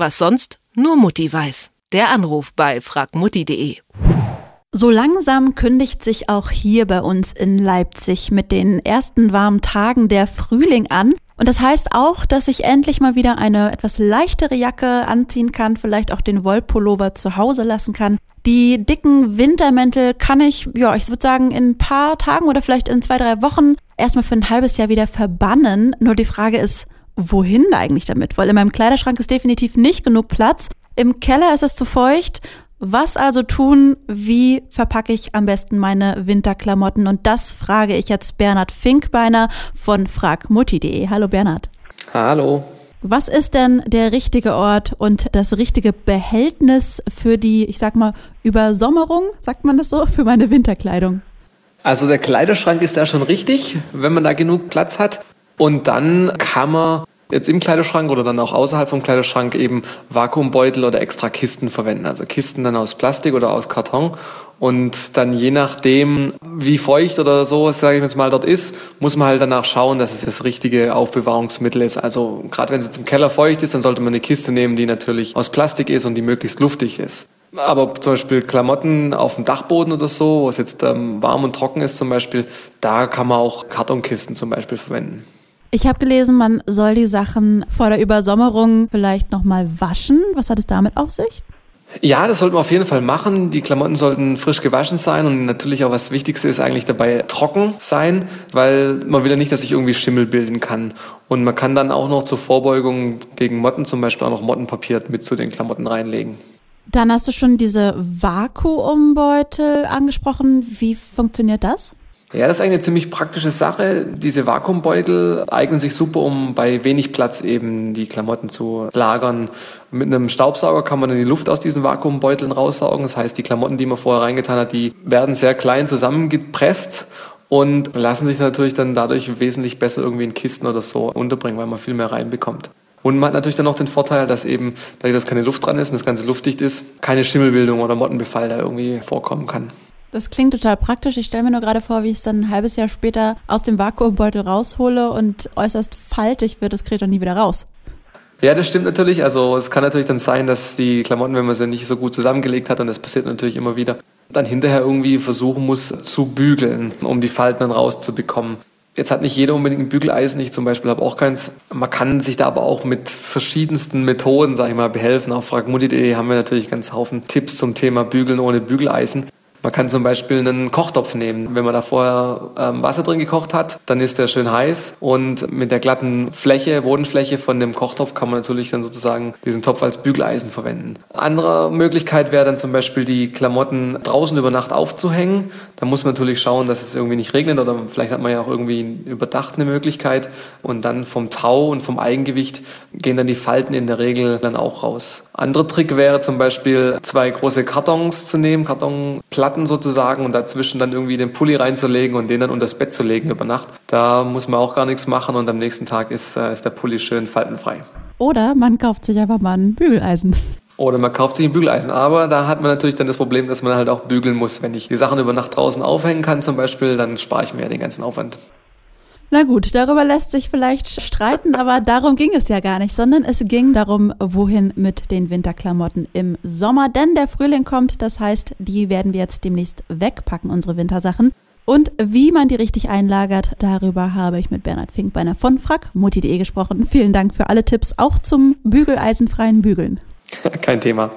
Was sonst nur Mutti weiß. Der Anruf bei fragmutti.de. So langsam kündigt sich auch hier bei uns in Leipzig mit den ersten warmen Tagen der Frühling an. Und das heißt auch, dass ich endlich mal wieder eine etwas leichtere Jacke anziehen kann, vielleicht auch den Wollpullover zu Hause lassen kann. Die dicken Wintermäntel kann ich, ja, ich würde sagen, in ein paar Tagen oder vielleicht in zwei, drei Wochen erstmal für ein halbes Jahr wieder verbannen. Nur die Frage ist, wohin eigentlich damit? Weil in meinem Kleiderschrank ist definitiv nicht genug Platz. Im Keller ist es zu feucht was also tun? Wie verpacke ich am besten meine Winterklamotten? Und das frage ich jetzt Bernhard Finkbeiner von fragmutti.de. Hallo Bernhard. Hallo. Was ist denn der richtige Ort und das richtige Behältnis für die, ich sag mal, Übersommerung, sagt man das so, für meine Winterkleidung? Also der Kleiderschrank ist da schon richtig, wenn man da genug Platz hat. Und dann kann man jetzt im Kleiderschrank oder dann auch außerhalb vom Kleiderschrank eben Vakuumbeutel oder extra Kisten verwenden. Also Kisten dann aus Plastik oder aus Karton. Und dann je nachdem, wie feucht oder so, sage ich jetzt mal, dort ist, muss man halt danach schauen, dass es das richtige Aufbewahrungsmittel ist. Also gerade wenn es jetzt im Keller feucht ist, dann sollte man eine Kiste nehmen, die natürlich aus Plastik ist und die möglichst luftig ist. Aber zum Beispiel Klamotten auf dem Dachboden oder so, wo es jetzt ähm, warm und trocken ist zum Beispiel, da kann man auch Kartonkisten zum Beispiel verwenden. Ich habe gelesen, man soll die Sachen vor der Übersommerung vielleicht nochmal waschen. Was hat es damit auf sich? Ja, das sollten wir auf jeden Fall machen. Die Klamotten sollten frisch gewaschen sein und natürlich auch was Wichtigste ist eigentlich dabei trocken sein, weil man will ja nicht, dass sich irgendwie Schimmel bilden kann. Und man kann dann auch noch zur Vorbeugung gegen Motten zum Beispiel auch noch Mottenpapier mit zu den Klamotten reinlegen. Dann hast du schon diese Vakuumbeutel angesprochen. Wie funktioniert das? Ja, das ist eigentlich eine ziemlich praktische Sache. Diese Vakuumbeutel eignen sich super, um bei wenig Platz eben die Klamotten zu lagern. Mit einem Staubsauger kann man dann die Luft aus diesen Vakuumbeuteln raussaugen. Das heißt, die Klamotten, die man vorher reingetan hat, die werden sehr klein zusammengepresst und lassen sich natürlich dann dadurch wesentlich besser irgendwie in Kisten oder so unterbringen, weil man viel mehr reinbekommt. Und man hat natürlich dann noch den Vorteil, dass eben, dadurch, dass keine Luft dran ist und das Ganze luftdicht ist, keine Schimmelbildung oder Mottenbefall da irgendwie vorkommen kann. Das klingt total praktisch. Ich stelle mir nur gerade vor, wie ich es dann ein halbes Jahr später aus dem Vakuumbeutel raushole und äußerst faltig wird, das kriegt dann nie wieder raus. Ja, das stimmt natürlich. Also es kann natürlich dann sein, dass die Klamotten, wenn man sie nicht so gut zusammengelegt hat, und das passiert natürlich immer wieder, dann hinterher irgendwie versuchen muss zu bügeln, um die Falten dann rauszubekommen. Jetzt hat nicht jeder unbedingt ein Bügeleisen, ich zum Beispiel habe auch keins. Man kann sich da aber auch mit verschiedensten Methoden, sage ich mal, behelfen. Auf fragmutti.de haben wir natürlich ganz Haufen Tipps zum Thema Bügeln ohne Bügeleisen. Man kann zum Beispiel einen Kochtopf nehmen. Wenn man da vorher ähm, Wasser drin gekocht hat, dann ist der schön heiß und mit der glatten Fläche, Bodenfläche von dem Kochtopf kann man natürlich dann sozusagen diesen Topf als Bügeleisen verwenden. Andere Möglichkeit wäre dann zum Beispiel die Klamotten draußen über Nacht aufzuhängen. Da muss man natürlich schauen, dass es irgendwie nicht regnet oder vielleicht hat man ja auch irgendwie überdacht eine Möglichkeit und dann vom Tau und vom Eigengewicht gehen dann die Falten in der Regel dann auch raus. Anderer Trick wäre zum Beispiel zwei große Kartons zu nehmen, Kartonplatten Platten sozusagen und dazwischen dann irgendwie den Pulli reinzulegen und den dann unter das Bett zu legen über Nacht. Da muss man auch gar nichts machen und am nächsten Tag ist, äh, ist der Pulli schön faltenfrei. Oder man kauft sich einfach mal ein Bügeleisen. Oder man kauft sich ein Bügeleisen. Aber da hat man natürlich dann das Problem, dass man halt auch bügeln muss. Wenn ich die Sachen über Nacht draußen aufhängen kann zum Beispiel, dann spare ich mir den ganzen Aufwand. Na gut, darüber lässt sich vielleicht streiten, aber darum ging es ja gar nicht, sondern es ging darum, wohin mit den Winterklamotten im Sommer. Denn der Frühling kommt, das heißt, die werden wir jetzt demnächst wegpacken, unsere Wintersachen. Und wie man die richtig einlagert, darüber habe ich mit Bernhard Finkbeiner von fragmutti.de gesprochen. Vielen Dank für alle Tipps, auch zum bügeleisenfreien Bügeln. Kein Thema.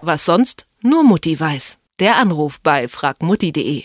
Was sonst nur Mutti weiß. Der Anruf bei fragmutti.de.